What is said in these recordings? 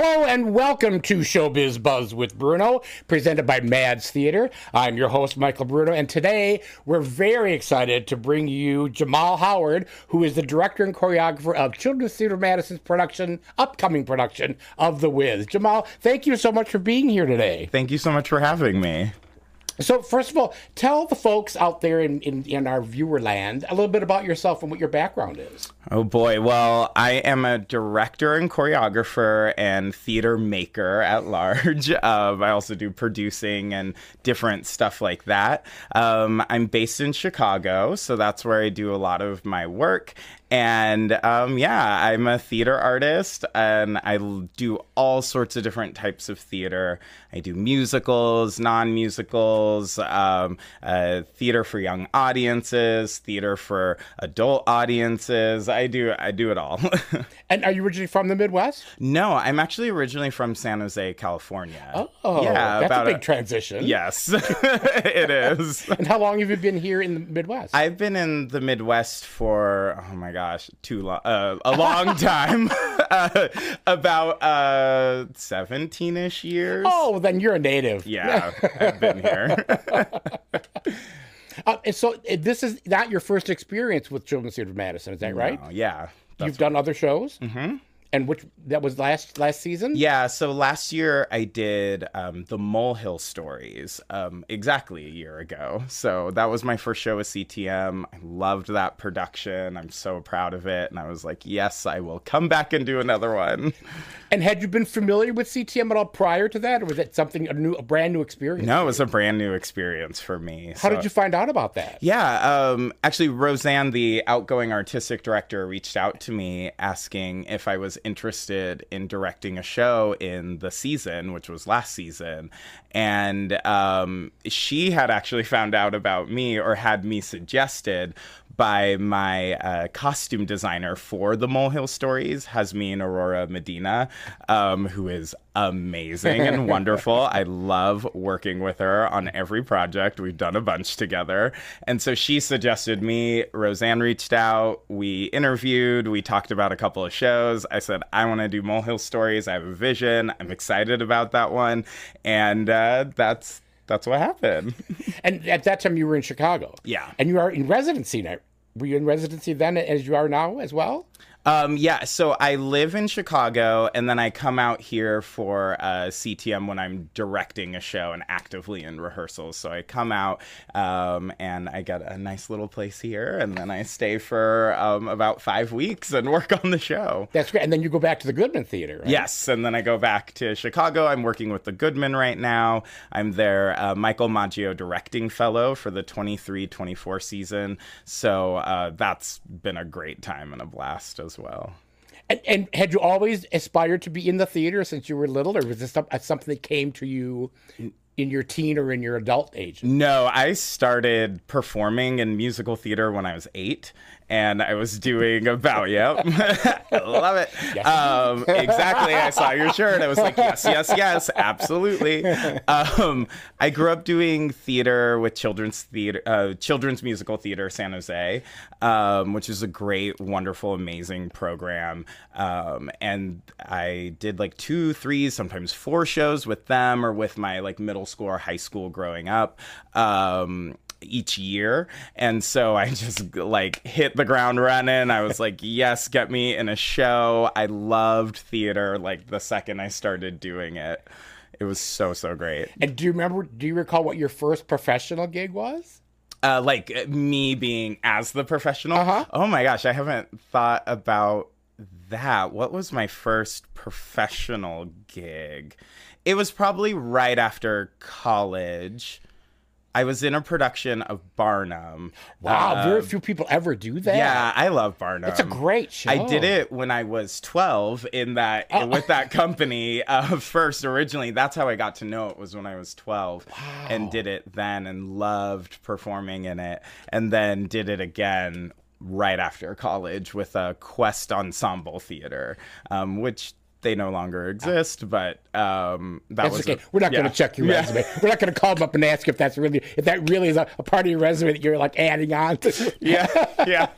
Hello and welcome to Showbiz Buzz with Bruno, presented by Mads Theater. I'm your host, Michael Bruno, and today we're very excited to bring you Jamal Howard, who is the director and choreographer of Children's Theater Madison's production, upcoming production of The Wiz. Jamal, thank you so much for being here today. Thank you so much for having me. So, first of all, tell the folks out there in, in, in, our viewer land a little bit about yourself and what your background is. Oh boy. Well, I am a director and choreographer and theater maker at large. Um, I also do producing and different stuff like that. Um, I'm based in Chicago, so that's where I do a lot of my work. And um, yeah, I'm a theater artist and I do all sorts of different types of theater. I do musicals, non musicals, um, uh, theater for young audiences, theater for adult audiences. I do I do it all. and are you originally from the Midwest? No, I'm actually originally from San Jose, California. Oh, yeah, that's a big a, transition. Yes, it is. and how long have you been here in the Midwest? I've been in the Midwest for oh my god gosh, too long, uh, a long time, uh, about uh, seventeen-ish years. Oh, then you're a native. Yeah, I've been here. Uh, so uh, this is not your first experience with Children's Theater of Madison, is that no, right? Yeah. You've done other shows. Mm-hmm and which that was last last season? Yeah so last year i did um, the molehill stories um, exactly a year ago. So that was my first show with ctm i loved that production. I'm so proud of it. And i was like yes i will come back and do another one. And had you been familiar with ctm at all prior to that or was it something a new a brand new experience no it was a brand new experience for me how so. did you find out about that? Yeah um, actually roseanne the outgoing artistic director reached out to me asking if i was interested in directing a show in the season, which was last season. And um, she had actually found out about me or had me suggested by my uh, costume designer for the Molehill Stories, Hasmin Aurora Medina, um, who is amazing and wonderful. I love working with her on every project. We've done a bunch together. And so she suggested me. Roseanne reached out. We interviewed. We talked about a couple of shows. I said, I want to do Molehill Stories. I have a vision. I'm excited about that one. And uh, that's that's what happened. and at that time, you were in Chicago. Yeah. And you are in residency now. Were you in residency then as you are now as well? Um, yeah, so I live in Chicago, and then I come out here for uh, CTM when I'm directing a show and actively in rehearsals. So I come out um, and I get a nice little place here, and then I stay for um, about five weeks and work on the show. That's great. And then you go back to the Goodman Theater, right? Yes, and then I go back to Chicago. I'm working with the Goodman right now. I'm their uh, Michael Maggio Directing Fellow for the 23 24 season. So uh, that's been a great time and a blast as well. And, and, had you always aspired to be in the theater since you were little, or was this uh, something that came to you in your teen or in your adult age? No, I started performing in musical theater when I was eight, and I was doing about yep, love it. Yes. Um, exactly. I saw your shirt. I was like, yes, yes, yes, absolutely. Um, I grew up doing theater with children's theater, uh, children's musical theater, San Jose, um, which is a great, wonderful, amazing program. Um, and I did like two, three, sometimes four shows with them or with my like middle school or high school growing up. Um, each year. And so I just like hit the ground running. I was like, yes, get me in a show. I loved theater like the second I started doing it. It was so, so great. And do you remember, do you recall what your first professional gig was? Uh, like me being as the professional. Uh-huh. Oh my gosh, I haven't thought about that. What was my first professional gig? It was probably right after college. I was in a production of Barnum. Wow, um, very few people ever do that. Yeah, I love Barnum. It's a great show. I did it when I was 12 in that oh. with that company uh, first originally. That's how I got to know it was when I was 12 wow. and did it then and loved performing in it and then did it again right after college with a Quest Ensemble Theater, um, which they no longer exist, but um, that that's was okay. A, We're not yeah. going to check your yeah. resume. We're not going to call them up and ask if that's really if that really is a, a part of your resume that you're like adding on to. yeah, yeah.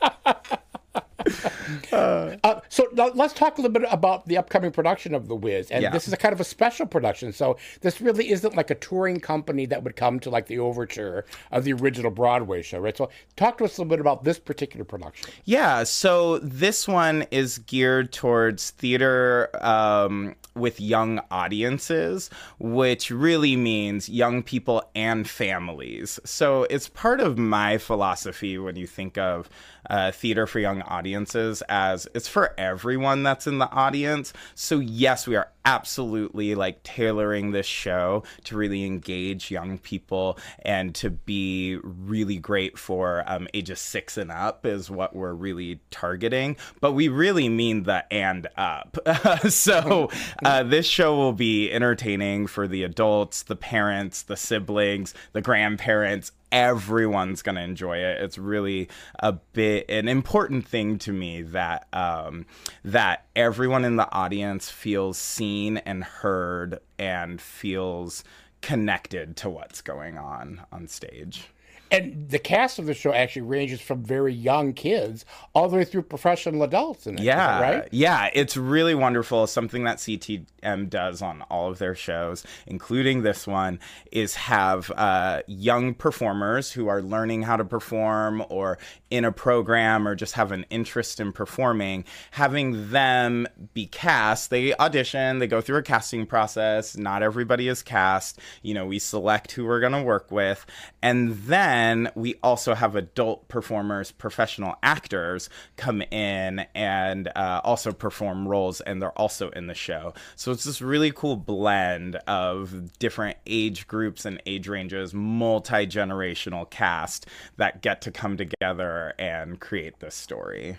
Uh, so now let's talk a little bit about the upcoming production of The Wiz. And Yeah. this is a kind of a special production. So this really isn't like a touring company that would come to like the overture of the original Broadway show, right? So talk to us a little bit about this particular production. Yeah, so this one is geared towards theater um, with young audiences, which really means young people and families. So it's part of my philosophy when you think of uh, theater for young audiences as it's for everyone that's in the audience. So yes, we are absolutely like tailoring this show to really engage young people and to be really great for um, ages six and up is what we're really targeting. But we really mean the and up. so uh, this show will be entertaining for the adults, the parents, the siblings, the grandparents, everyone's going to enjoy it. It's really a bit an important thing to me that um, that everyone in the audience feels seen and heard and feels connected to what's going on on stage. And the cast of the show actually ranges from very young kids all the way through professional adults in it. Yeah, right? yeah, it's really wonderful. Something that CTM does on all of their shows, including this one, is have uh, young performers who are learning how to perform or in a program or just have an interest in performing, having them be cast. They audition, they go through a casting process. Not everybody is cast. You know, we select who we're going to work with, and then we also have adult performers, professional actors come in and uh, also perform roles, and they're also in the show. So it's this really cool blend of different age groups and age ranges, multi generational cast that get to come together and create this story.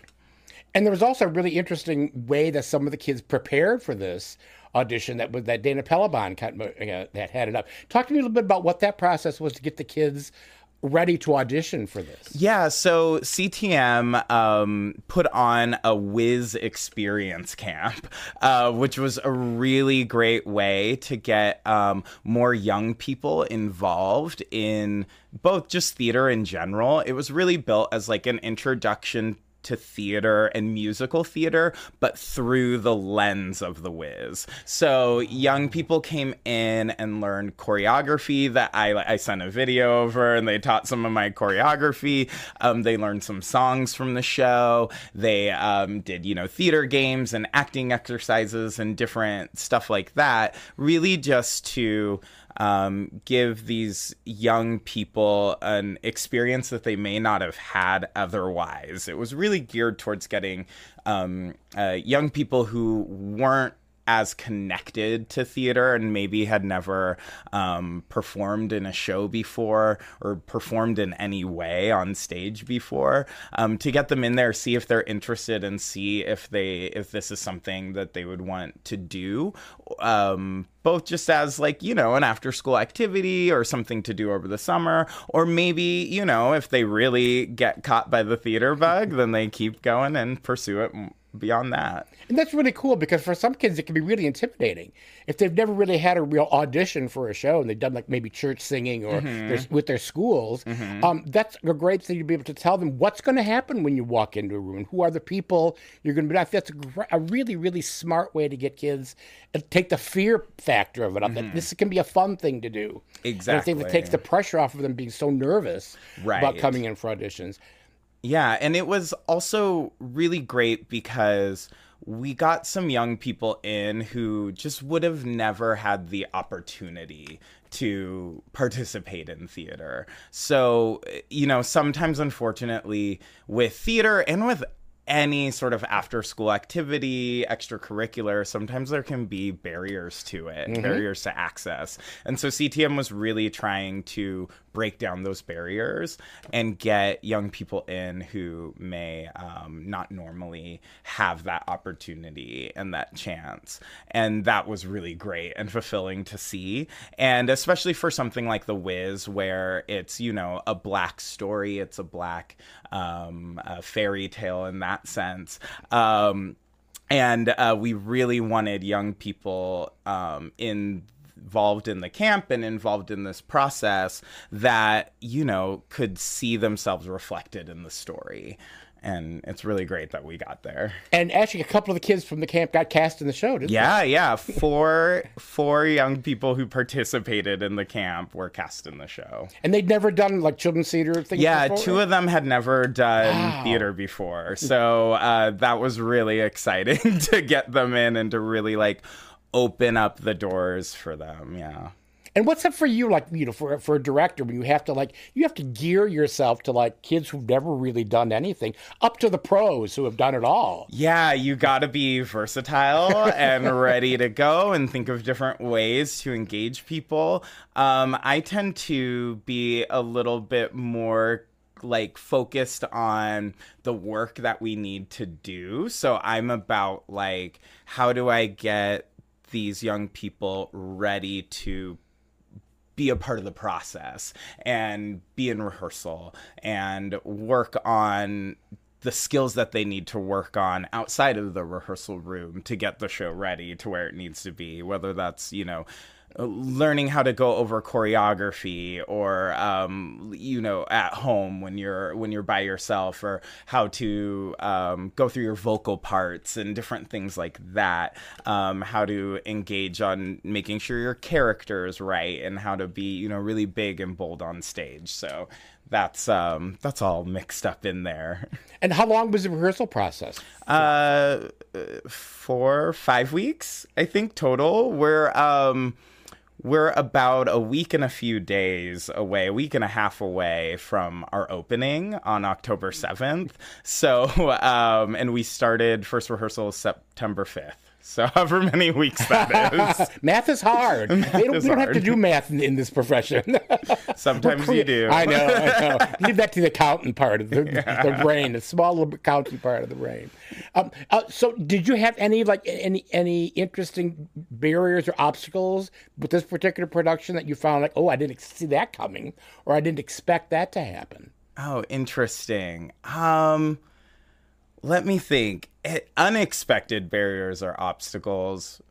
And there was also a really interesting way that some of the kids prepared for this audition that was that Dana Pelabon kind of, uh, that had it up. Talk to me a little bit about what that process was to get the kids ready to audition for this. Yeah, so CTM um, put on a Wiz experience camp, uh, which was a really great way to get um, more young people involved in both just theater in general. It was really built as like an introduction to theater and musical theater, but through the lens of the Wiz. So young people came in and learned choreography that I I sent a video over, and they taught some of my choreography. Um, they learned some songs from the show. They um, did you know theater games and acting exercises and different stuff like that. Really, just to um, give these young people an experience that they may not have had otherwise. It was really geared towards getting um, uh, young people who weren't as connected to theater and maybe had never um, performed in a show before or performed in any way on stage before um, to get them in there see if they're interested and see if they if this is something that they would want to do um, both just as like you know an after school activity or something to do over the summer or maybe you know if they really get caught by the theater bug then they keep going and pursue it beyond that And that's really cool because for some kids it can be really intimidating if they've never really had a real audition for a show and they've done like maybe church singing or mm-hmm. their, with their schools. Mm-hmm. Um, that's a great thing to be able to tell them what's going to happen when you walk into a room. Who are the people you're going to be? That's a, gr- a really really smart way to get kids and take the fear factor of it up. That mm-hmm. this can be a fun thing to do. And I think that takes the pressure off of them being so nervous about coming in for auditions. Yeah, and it was also really great because we got some young people in who just would have never had the opportunity to participate in theater. So, you know, sometimes unfortunately with theater and with any sort of after school activity, extracurricular, sometimes there can be barriers to it, mm-hmm. barriers to access. And so CTM was really trying to break down those barriers and get young people in who may um, not normally have that opportunity and that chance. And that was really great and fulfilling to see. And especially for something like The Wiz, where it's, you know, a black story, it's a black um, uh, fairy tale in that sense. Um, and uh, we really wanted young people um, in involved in the camp and involved in this process that you know could see themselves reflected in the story and it's really great that we got there. And actually, a couple of the kids from the camp got cast in the show, didn't Yeah, yeah. Four four young people who participated in the camp were cast in the show. And they'd never done like children's theater things. Yeah, before? two of them had never done Wow. theater before, so uh, that was really exciting to get them in and to really like open up the doors for them. Yeah. And what's up for you, like you know, for for a director when you have to like you have to gear yourself to like kids who've never really done anything, up to the pros who have done it all. Yeah, you got to be versatile and ready to go and think of different ways to engage people. Um, I tend to be a little bit more like focused on the work that we need to do. So I'm about like, how do I get these young people ready to be a part of the process and be in rehearsal and work on the skills that they need to work on outside of the rehearsal room to get the show ready to where it needs to be whether that's you know learning how to go over choreography or um, you know at home when you're when you're by yourself or how to um, go through your vocal parts and different things like that. Um, how to engage on making sure your character is right and how to be you know really big and bold on stage. So that's um that's all mixed up in there. And how long was the rehearsal process? uh four five weeks i think total. We're um we're about a week and a few days away, a week and a half away from our opening on October 7th. So, um, and we started first rehearsal September 5th. So, however many weeks that is. Math is hard. They don't, is we don't have to do math in, in this profession. Sometimes you do. I know, I know. Leave that to the accountant part of the, the brain, the small little accountant part of the brain. Um, uh, so, did you have any like any any interesting barriers or obstacles with this particular production that you found like, oh, I didn't see that coming, or I didn't expect that to happen? Oh, interesting. Um, let me think. Eh, Unexpected barriers or obstacles.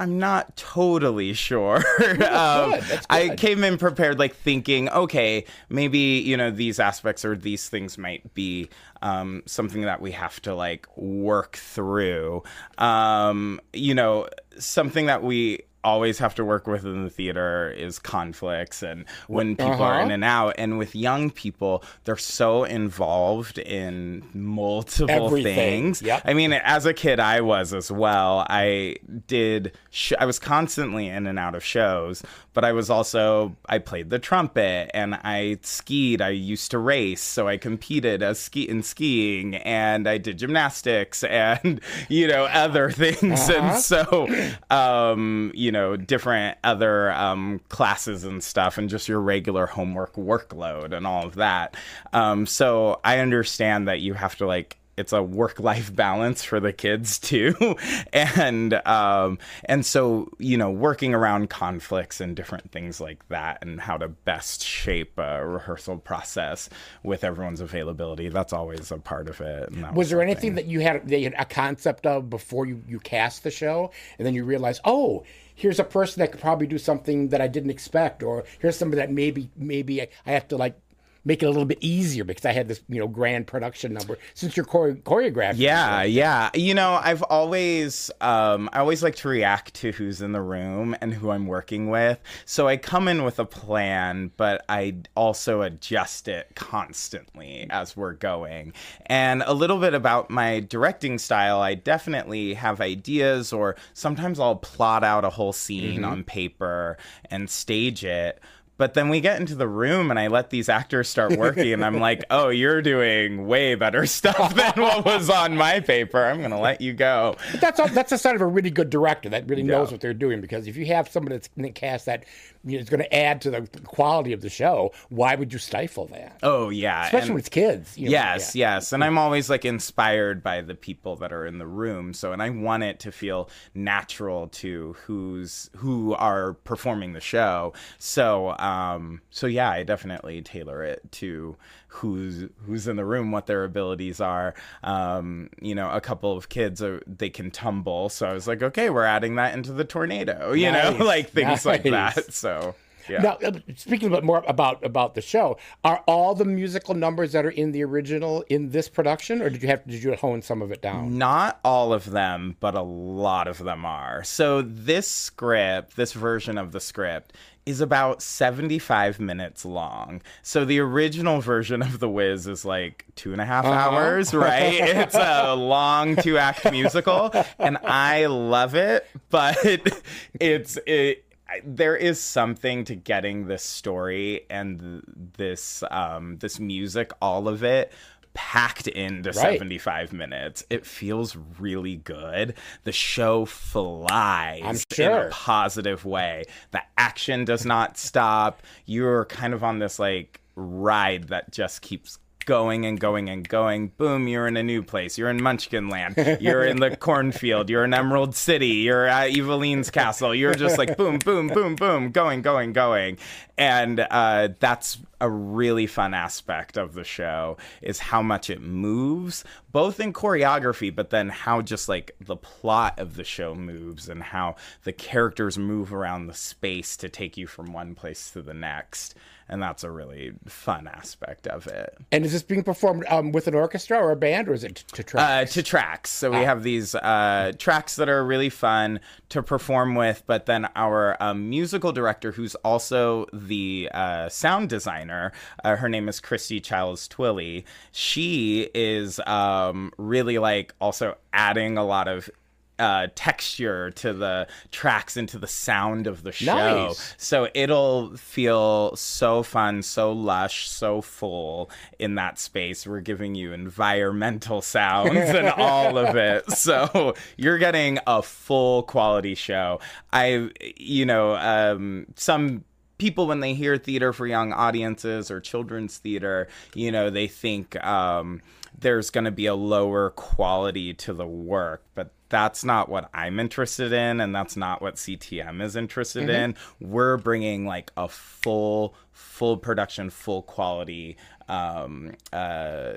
I'm not totally sure. um, That's I came in prepared, like thinking, okay, maybe you know these aspects or these things might be um, something that we have to like work through. Um, you know, something that we always have to work with in the theater is conflicts and when people are Uh-huh. in and out and with young people they're so involved in multiple Everything. things Yep. I mean, as a kid, I was as well. I did. Sh- I was constantly in and out of shows, but I was also. I played the trumpet and I skied. I used to race, so I competed as ski in skiing, and I did gymnastics and you know other things. And so, um, you know, different other um, classes and stuff, and just your regular homework workload and all of that. Um, so I understand that you have to like it's a work life balance for the kids too. And um and so you know working around conflicts and different things like that and how to best shape a rehearsal process with everyone's availability that's always a part of it and that Was there something- anything that you had, they had a concept of before you, you cast the show, and then you realize, oh, here's a person that could probably do something that I didn't expect, or here's somebody that maybe maybe I, I have to like make it a little bit easier because I had this you know grand production number since you're chore- choreographed. Yeah, yeah. You know, I've always um I always like to react to who's in the room and who I'm working with. So I come in with a plan, but I also adjust it constantly as we're going. And a little bit about my directing style, I definitely have ideas or sometimes I'll plot out a whole scene on paper and stage it. But then we get into the room and I let these actors start working, and I'm like, oh, you're doing way better stuff than what was on my paper. I'm going to let you go. But that's all, that's a sign of a really good director that really knows Yeah. what they're doing. Because if you have somebody that's in the cast that you know, is going to add to the quality of the show, why would you stifle that? Oh, yeah. Especially and- when it's kids. you know, Yes, yeah. yes. And I'm always like inspired by the people that are in the room. So and I want it to feel natural to who's who are performing the show. So um so yeah, I definitely tailor it to who's who's in the room, what their abilities are. Um, you know, a couple of kids are they can tumble. So I was like, okay, we're adding that into the tornado, you know, like things like that. So Yeah. Now, uh, speaking a bit more about about the show, are all the musical numbers that are in the original in this production, or did you have did you hone some of it down? Not all of them, but a lot of them are. So this script, this version of the script, is about 75 minutes long. So the original version of The Wiz is like two and a half hours, right? it's a long two act musical, and I love it, but it's it. There is something to getting this story and this um, this music, all of it, packed into Right. 75 minutes. It feels really good. The show flies I'm in a positive way. The action does not stop. You're kind of on this like ride that just keeps going and going and going. Boom, you're in a new place. You're in Munchkin Land. You're in the cornfield. You're in Emerald City. You're at Evillene's castle. You're just like boom, boom, boom, boom, going, going, going. And uh, that's a really fun aspect of the show is how much it moves, both in choreography, but then how just like the plot of the show moves and how the characters move around the space to take you from one place to the next. And that's a really fun aspect of it. And is this being performed um, with an orchestra or a band, or is it to track? Uh, to tracks. So we have these uh, tracks that are really fun to perform with, but then our um, musical director, who's also the uh, sound designer, uh, her name is Christy Childs Twilly. She is um, really like also adding a lot of. Uh, texture to the tracks and to the sound of the show. Nice. So it'll feel so fun, so lush, so full in that space. We're giving you environmental sounds and all of it. So you're getting a full quality show. I, you know, um, some people when they hear theater for young audiences or children's theater, you know, they think um, there's going to be a lower quality to the work, but that's not what I'm interested in, and that's not what CTM is interested in. We're bringing like a full, full production, full quality um, uh,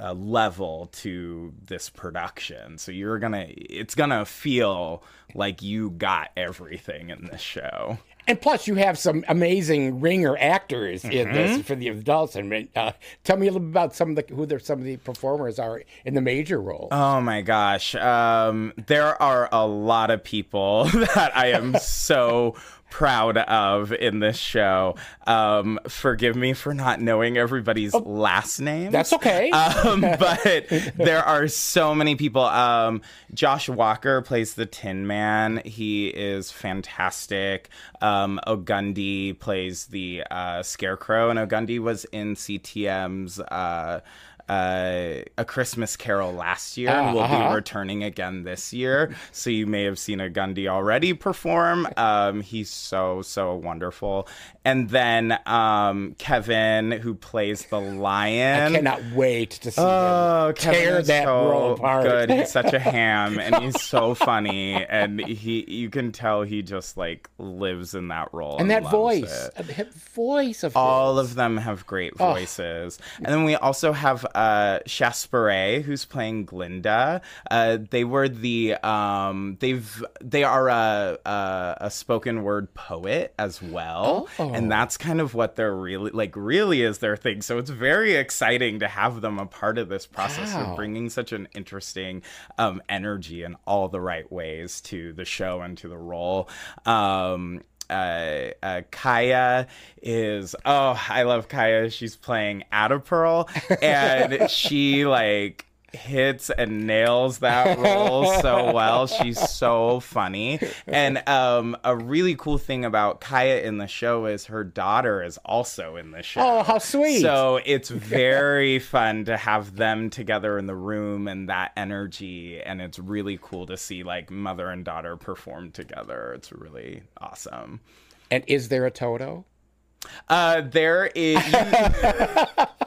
uh, level to this production. So you're gonna, it's gonna feel like you got everything in this show. And plus, you have some amazing ringer actors in Mm-hmm. this for the adults. And uh, tell me a little bit about some of the who the, some of the performers are in the major role. Oh my gosh. Um, there are a lot of people that I am so proud of in this show. Um, forgive me for not knowing everybody's last name. Oh. That's okay. Um, but there are so many people. Um, Josh Walker plays the Tin Man. He is fantastic. Um, Ogundi plays the uh, Scarecrow, and Ogundi was in CTM's. Uh, uh, a Christmas Carol last year and will Uh-huh. be returning again this year. So you may have seen a Gundy already perform. Um, he's so so wonderful. And then um, Kevin, who plays the lion. I cannot wait to see Oh, him Kevin tear is that so role apart. good. He's such a ham, and he's so funny, and he you can tell he just like lives in that role and that voice, uh, voice of All his. of them have great voices. And then we also have uh who's playing Glinda. Uh they were the um they've they are a a, a spoken word poet as well. Oh. And that's kind of what they're really like really is their thing. So it's very exciting to have them a part of this process Wow. of bringing such an interesting um energy in all the right ways to the show and to the role. Um uh, uh, Kaya is oh I love Kaya. She's playing Addaperle, and she like hits and nails that role so well. She's so funny, and um, a really cool thing about Kaya in the show is her daughter is also in the show. Oh, how sweet. So it's very fun to have them together in the room and that energy, and it's really cool to see like mother and daughter perform together. It's really awesome. And is there a Toto? Uh, there is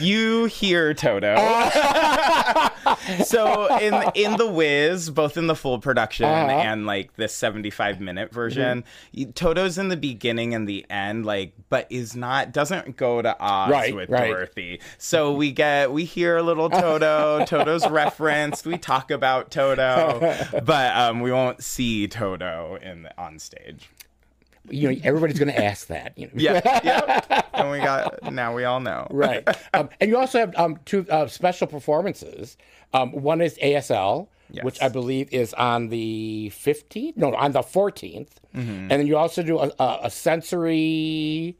you, hear Toto. so in in the Wiz, both in the full production Uh-huh. and like the seventy five minute version, y- Toto's in the beginning and the end, like, but is not doesn't go to Oz Right, with right. Dorothy. So we get we hear a little Toto. Toto's referenced. We talk about Toto, but um, we won't see Toto in the, on stage. You know, everybody's going to ask that. You know? Yeah, yeah. And we got now we all know. right. Um, and you also have um, two uh, special performances. Um, one is ASL, Yes. which I believe is on the 15th. No, on the 14th. Mm-hmm. And then you also do a, a, a sensory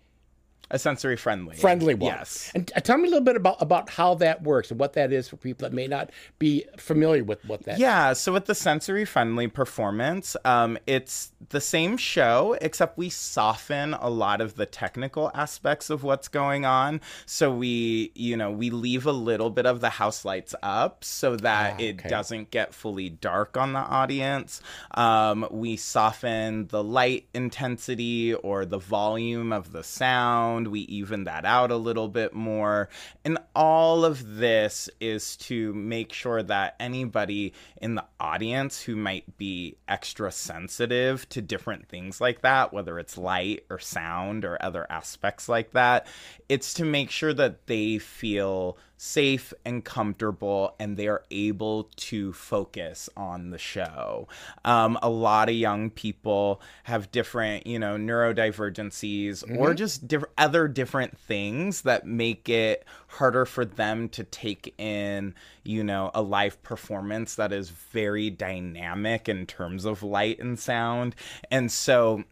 A sensory friendly. friendly one. Yes. And tell me a little bit about, about how that works and what that is for people that may not be familiar with what that Yeah, so with the sensory friendly performance, um, it's the same show, except we soften a lot of the technical aspects of what's going on. So we, you know, we leave a little bit of the house lights up so that it okay. doesn't get fully dark on the audience. Um, we soften the light intensity or the volume of the sound. We even that out a little bit more. And all of this is to make sure that anybody in the audience who might be extra sensitive to different things like that, whether it's light or sound or other aspects like that, it's to make sure that they feel safe and comfortable and they are able to focus on the show. Um, a lot of young people have different, you know, neurodivergencies or just diff- other different things that make it harder for them to take in, you know, a live performance that is very dynamic in terms of light and sound. And so,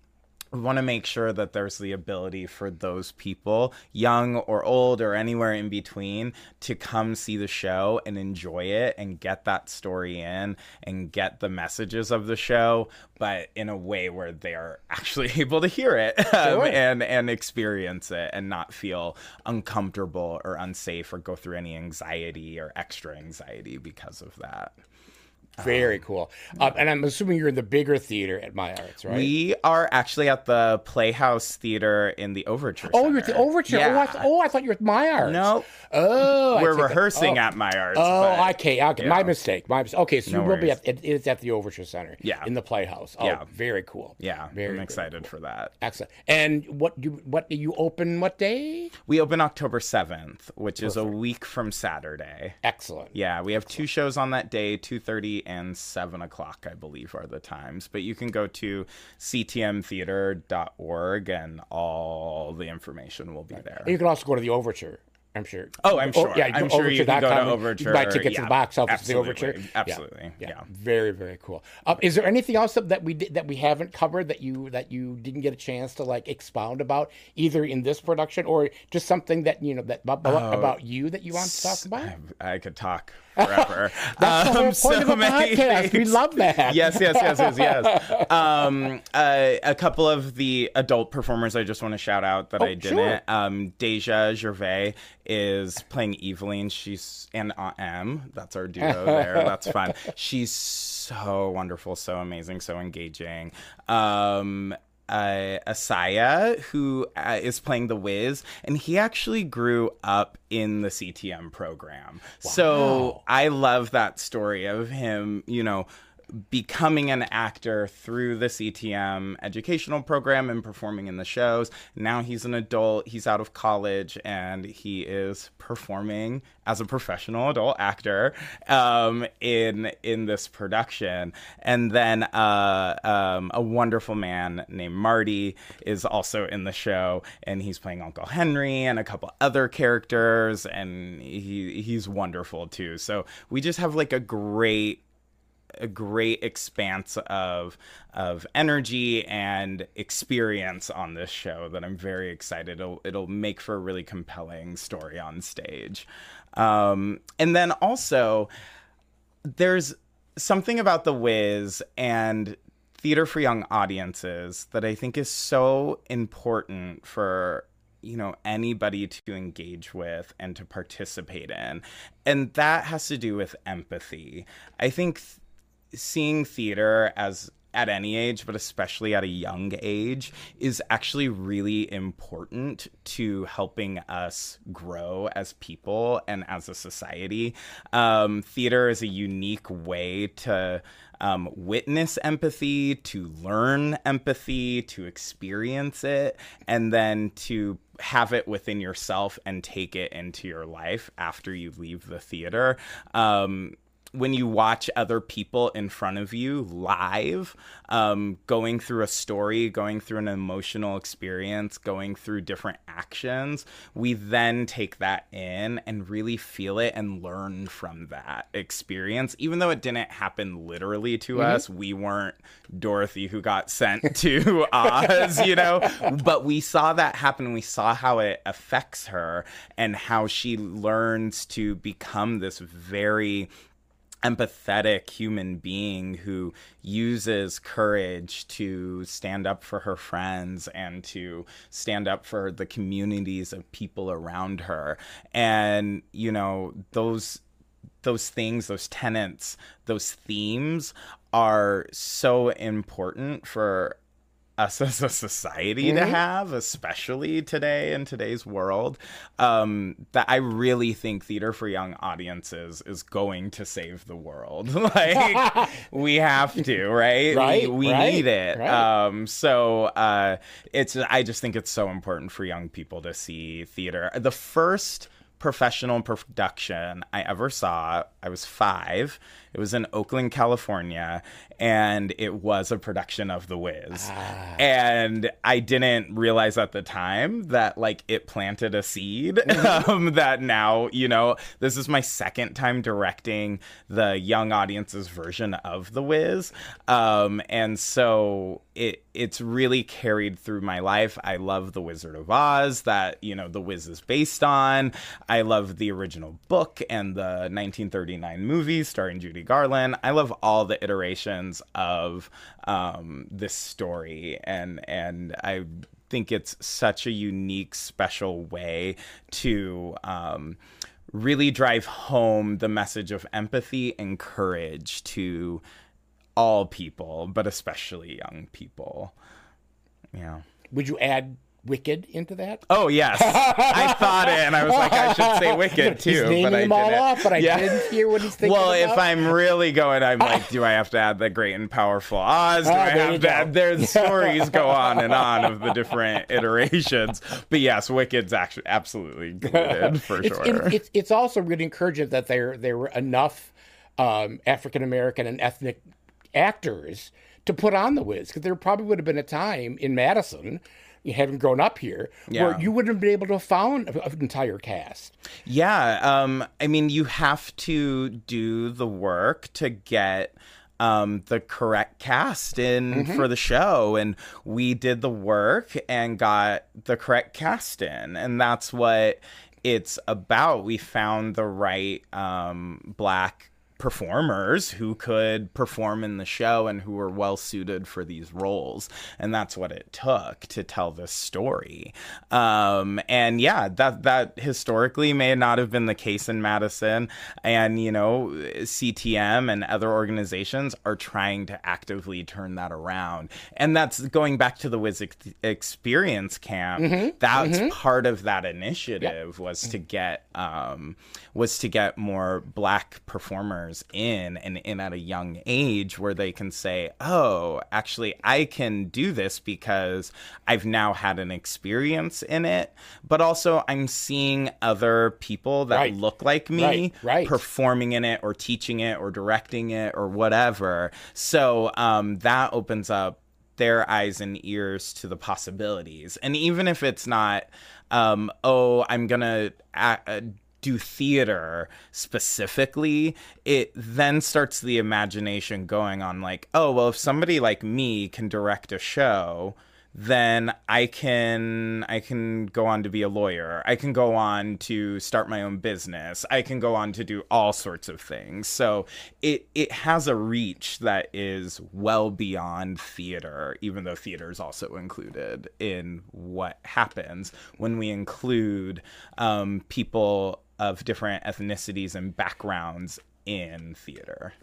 want to make sure that there's the ability for those people, young or old or anywhere in between, to come see the show and enjoy it and get that story in and get the messages of the show, but in a way where they're actually able to hear it um, and and experience it and not feel uncomfortable or unsafe or go through any anxiety or extra anxiety because of that. Very cool. Um, and I'm assuming you're in the bigger theater at My Arts, right? We are actually at the Playhouse Theater in the Overture. oh, you're at the Center. Overture. Oh, I Yeah. th- oh, I thought you were at My Arts. No, Oh, we're that- rehearsing oh. at my arts. Oh, but- okay, okay. My mistake. My mis- okay. So No you will be worries. at it is at the Overture Center. Yeah. in the Playhouse. Oh, Yeah. very cool. Yeah, very I'm excited for that. Excellent. And what you what do you open? What day? We open October 7th, which is a week from Saturday. Excellent. Yeah, we have two shows on that day, 2:30 and 7 o'clock, I believe, are the times. But you can go to ctmtheater.org and all the information will be there. And you can also go to the Overture. I'm sure. Oh, I'm sure. yeah, I'm sure you can go to Overture. You can buy tickets to the box office of the absolutely, Overture. Yeah, absolutely, yeah. Very, very cool. Um, is there anything else that- that we did, that we haven't covered that you that you didn't get a chance to like expound about either in this production or just something that you know that about, Oh, about you that you want to talk about? I, I could talk forever. That's the whole Um, point so of a many podcast. We love that. yes, yes, yes, yes, yes. Um, uh, a couple of the adult performers I just want to shout out that Oh, I didn't. sure. Um, Deja Gervais is playing Evillene. She's and Aunt Em. That's our duo there. That's fun. She's so wonderful, so amazing, so engaging. Um, uh, Asaya, who uh, is playing the Wiz, and he actually grew up in the CTM program. So I love that story of him, you know, becoming an actor through the CTM educational program and performing in the shows. Now he's an adult, he's out of college, and he is performing as a professional adult actor um, in in this production. And then uh, um, a wonderful man named Marty is also in the show, and he's playing Uncle Henry and a couple other characters, and he he's wonderful too. So we just have like a great a great expanse of of energy and experience on this show that I'm very excited. It'll it'll make for a really compelling story on stage. Um, and then also there's something about the Wiz and theater for young audiences that I think is so important for you know anybody to engage with and to participate in and that has to do with empathy i think th- seeing theater as at any age, but especially at a young age, is actually really important to helping us grow as people and as a society. Um, theater is a unique way to um, witness empathy, to learn empathy, to experience it, and then to have it within yourself and take it into your life after you leave the theater. Um, when you watch other people in front of you live, um, going through a story, going through an emotional experience, going through different actions, we then take that in and really feel it and learn from that experience. Even though it didn't happen literally to mm-hmm. us, we weren't Dorothy who got sent to Oz, you know, but we saw that happen. We saw how it affects her and how she learns to become this very empathetic human being who uses courage to stand up for her friends and to stand up for the communities of people around her. And you know those those things those tenets those themes are so important for us as a society mm-hmm. to have, especially today in today's world. Um, that I really think theater for young audiences is going to save the world. like we have to, right? Right. We, we right, need it. Right. Um, so uh, it's. I just think it's so important for young people to see theater. The first professional production I ever saw, I was five. It was in Oakland, California, and it was a production of The Wiz. Ah. And I didn't realize at the time that like it planted a seed mm-hmm. um, that now, you know, this is my second time directing the young audience's version of The Wiz. Um, and so it it's really carried through my life. I love The Wizard of Oz that, you know, The Wiz is based on. I love the original book and the 1939 movie starring Judy Garland. I love all the iterations of um, this story, and and I think it's such a unique, special way to. Um, really drive home the message of empathy and courage to all people, but especially young people. Yeah. Would you add Wicked into that? Oh yes, I thought it, and I was like, I should say Wicked too, he's naming but I them all didn't. off, but I Yeah. didn't hear what he's thinking. Well, about. if I'm really going, I'm like, do I have to add the great and powerful Oz? Do Oh, I have to add? There's stories go on and on of the different iterations. But yes, Wicked's actually absolutely included for it's, sure. it- it's it's also really encouraging that there there were enough um, African American and ethnic actors to put on the Wiz because there probably would have been a time in Madison. Having grown up here, Yeah. where you wouldn't have been able to have found an entire cast. Yeah, um, I mean, you have to do the work to get um, the correct cast in Mm-hmm. for the show, and we did the work and got the correct cast in, and that's what it's about. We found the right um, black performers who could perform in the show and who were well suited for these roles. And that's what it took to tell this story. Um, and yeah that that historically may not have been the case in madison. And you know ctm and other organizations are trying to actively turn that around. And that's going back to the wiz ex- experience camp. That's part of that initiative was to get um, was to get more black performers in and in at a young age where they can say, "Oh, actually I can do this because I've now had an experience in it, but also I'm seeing other people that Right. look like me Right, right. performing in it or teaching it or directing it or whatever." So, um, that opens up their eyes and ears to the possibilities. And even if it's not, um, oh, I'm gonna uh, uh, do theater specifically, it then starts the imagination going on like, oh, well, if somebody like me can direct a show, then I can I can go on to be a lawyer. I can go on to start my own business. I can go on to do all sorts of things. So it it has a reach that is well beyond theater, even though theater is also included in what happens when we include um, people of different ethnicities and backgrounds in theater.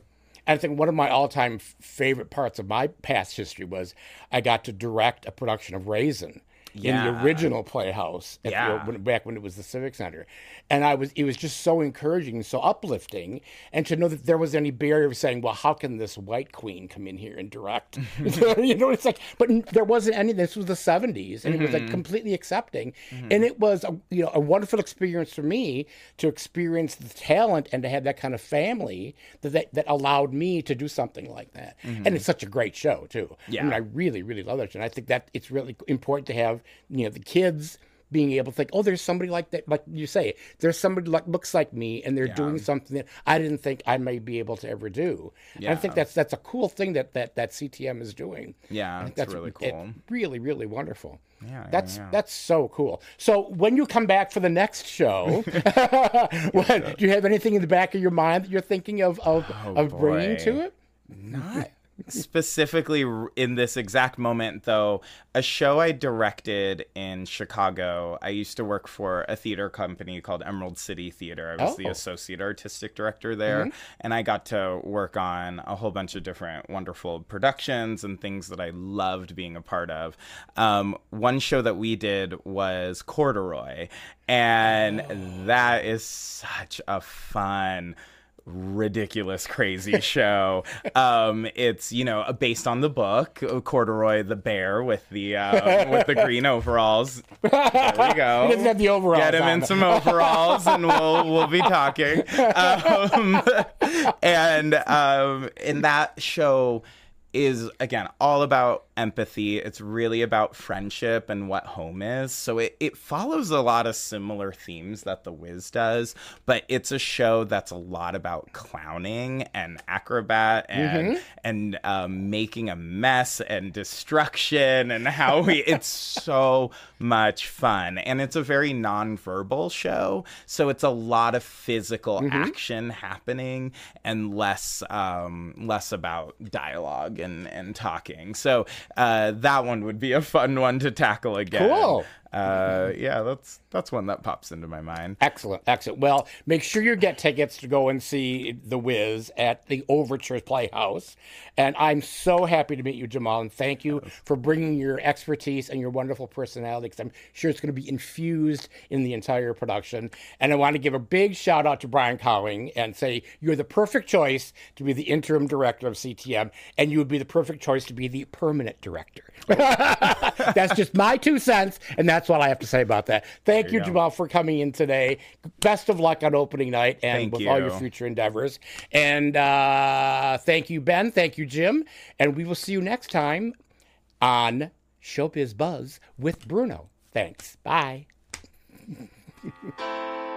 I think one of my all-time favorite parts of my past history was I got to direct a production of Raisin in the original Playhouse at the- Yeah. when, back when it was the Civic Center, and I was it was just so encouraging, so uplifting, and to know that there was any barrier of saying, well, how can this white queen come in here and direct? you know, it's like, but there wasn't any. This was the '70s, and it was Mm-hmm. like completely accepting, and it was a, you know a wonderful experience for me to experience the talent and to have that kind of family that that, that allowed me to do something like that. And it's such a great show too. I mean, Yeah. I really really love that, show. and I think that it's really important to have you know the kids being able to think, oh, there's somebody like that, like you say, there's somebody like looks like me, and they're doing something that I didn't think I may be able to ever do. And I think that's that's a cool thing that that that CTM is doing. Yeah, it's really it- cool. really, really wonderful. Yeah, yeah, that's yeah. that's so cool. So when you come back for the next show, what, do you have anything in the back of your mind that you're thinking of of, oh, of bringing Oh, to it? Not specifically in this exact moment, though. A show I directed in Chicago. I used to work for a theater company called Emerald City Theater. I was the Oh. associate artistic director there, and I got to work on a whole bunch of different wonderful productions and things that I loved being a part of. Um, one show that we did was Corduroy, and that is such a fun ridiculous crazy show. Um it's you know based on the book corduroy the bear with the uh, with the green overalls. There we go. He doesn't have the overalls get him on. in some overalls and we'll we'll be talking. Um and um in that show is again all about empathy. It's really about friendship and what home is. So it, it follows a lot of similar themes that The Wiz does, but it's a show that's a lot about clowning and acrobat and and um, making a mess and destruction and how we it's so much fun. And it's a very nonverbal show. So it's a lot of physical action happening and less um, less about dialogue and, and talking. So uh, that one would be a fun one to tackle again. Cool. Uh, yeah, that's that's one that pops into my mind. Excellent, excellent. Well, make sure you get tickets to go and see The Wiz at the Overture Playhouse. And I'm so happy to meet you, Jamal, and thank you for bringing your expertise and your wonderful personality because I'm sure it's going to be infused in the entire production. And I want to give a big shout out to Brian Cowing and say you're the perfect choice to be the interim director of CTM, and you would be the perfect choice to be the permanent director. that's just my two cents, and that's what I have to say about that. Thank you, go. Jamal, for coming in today. Best of luck on opening night and Thank with all your future endeavors. And uh, thank you, Ben. Thank you, Jim. And we will see you next time on Showbiz Buzz with Bruno. Thanks. Bye.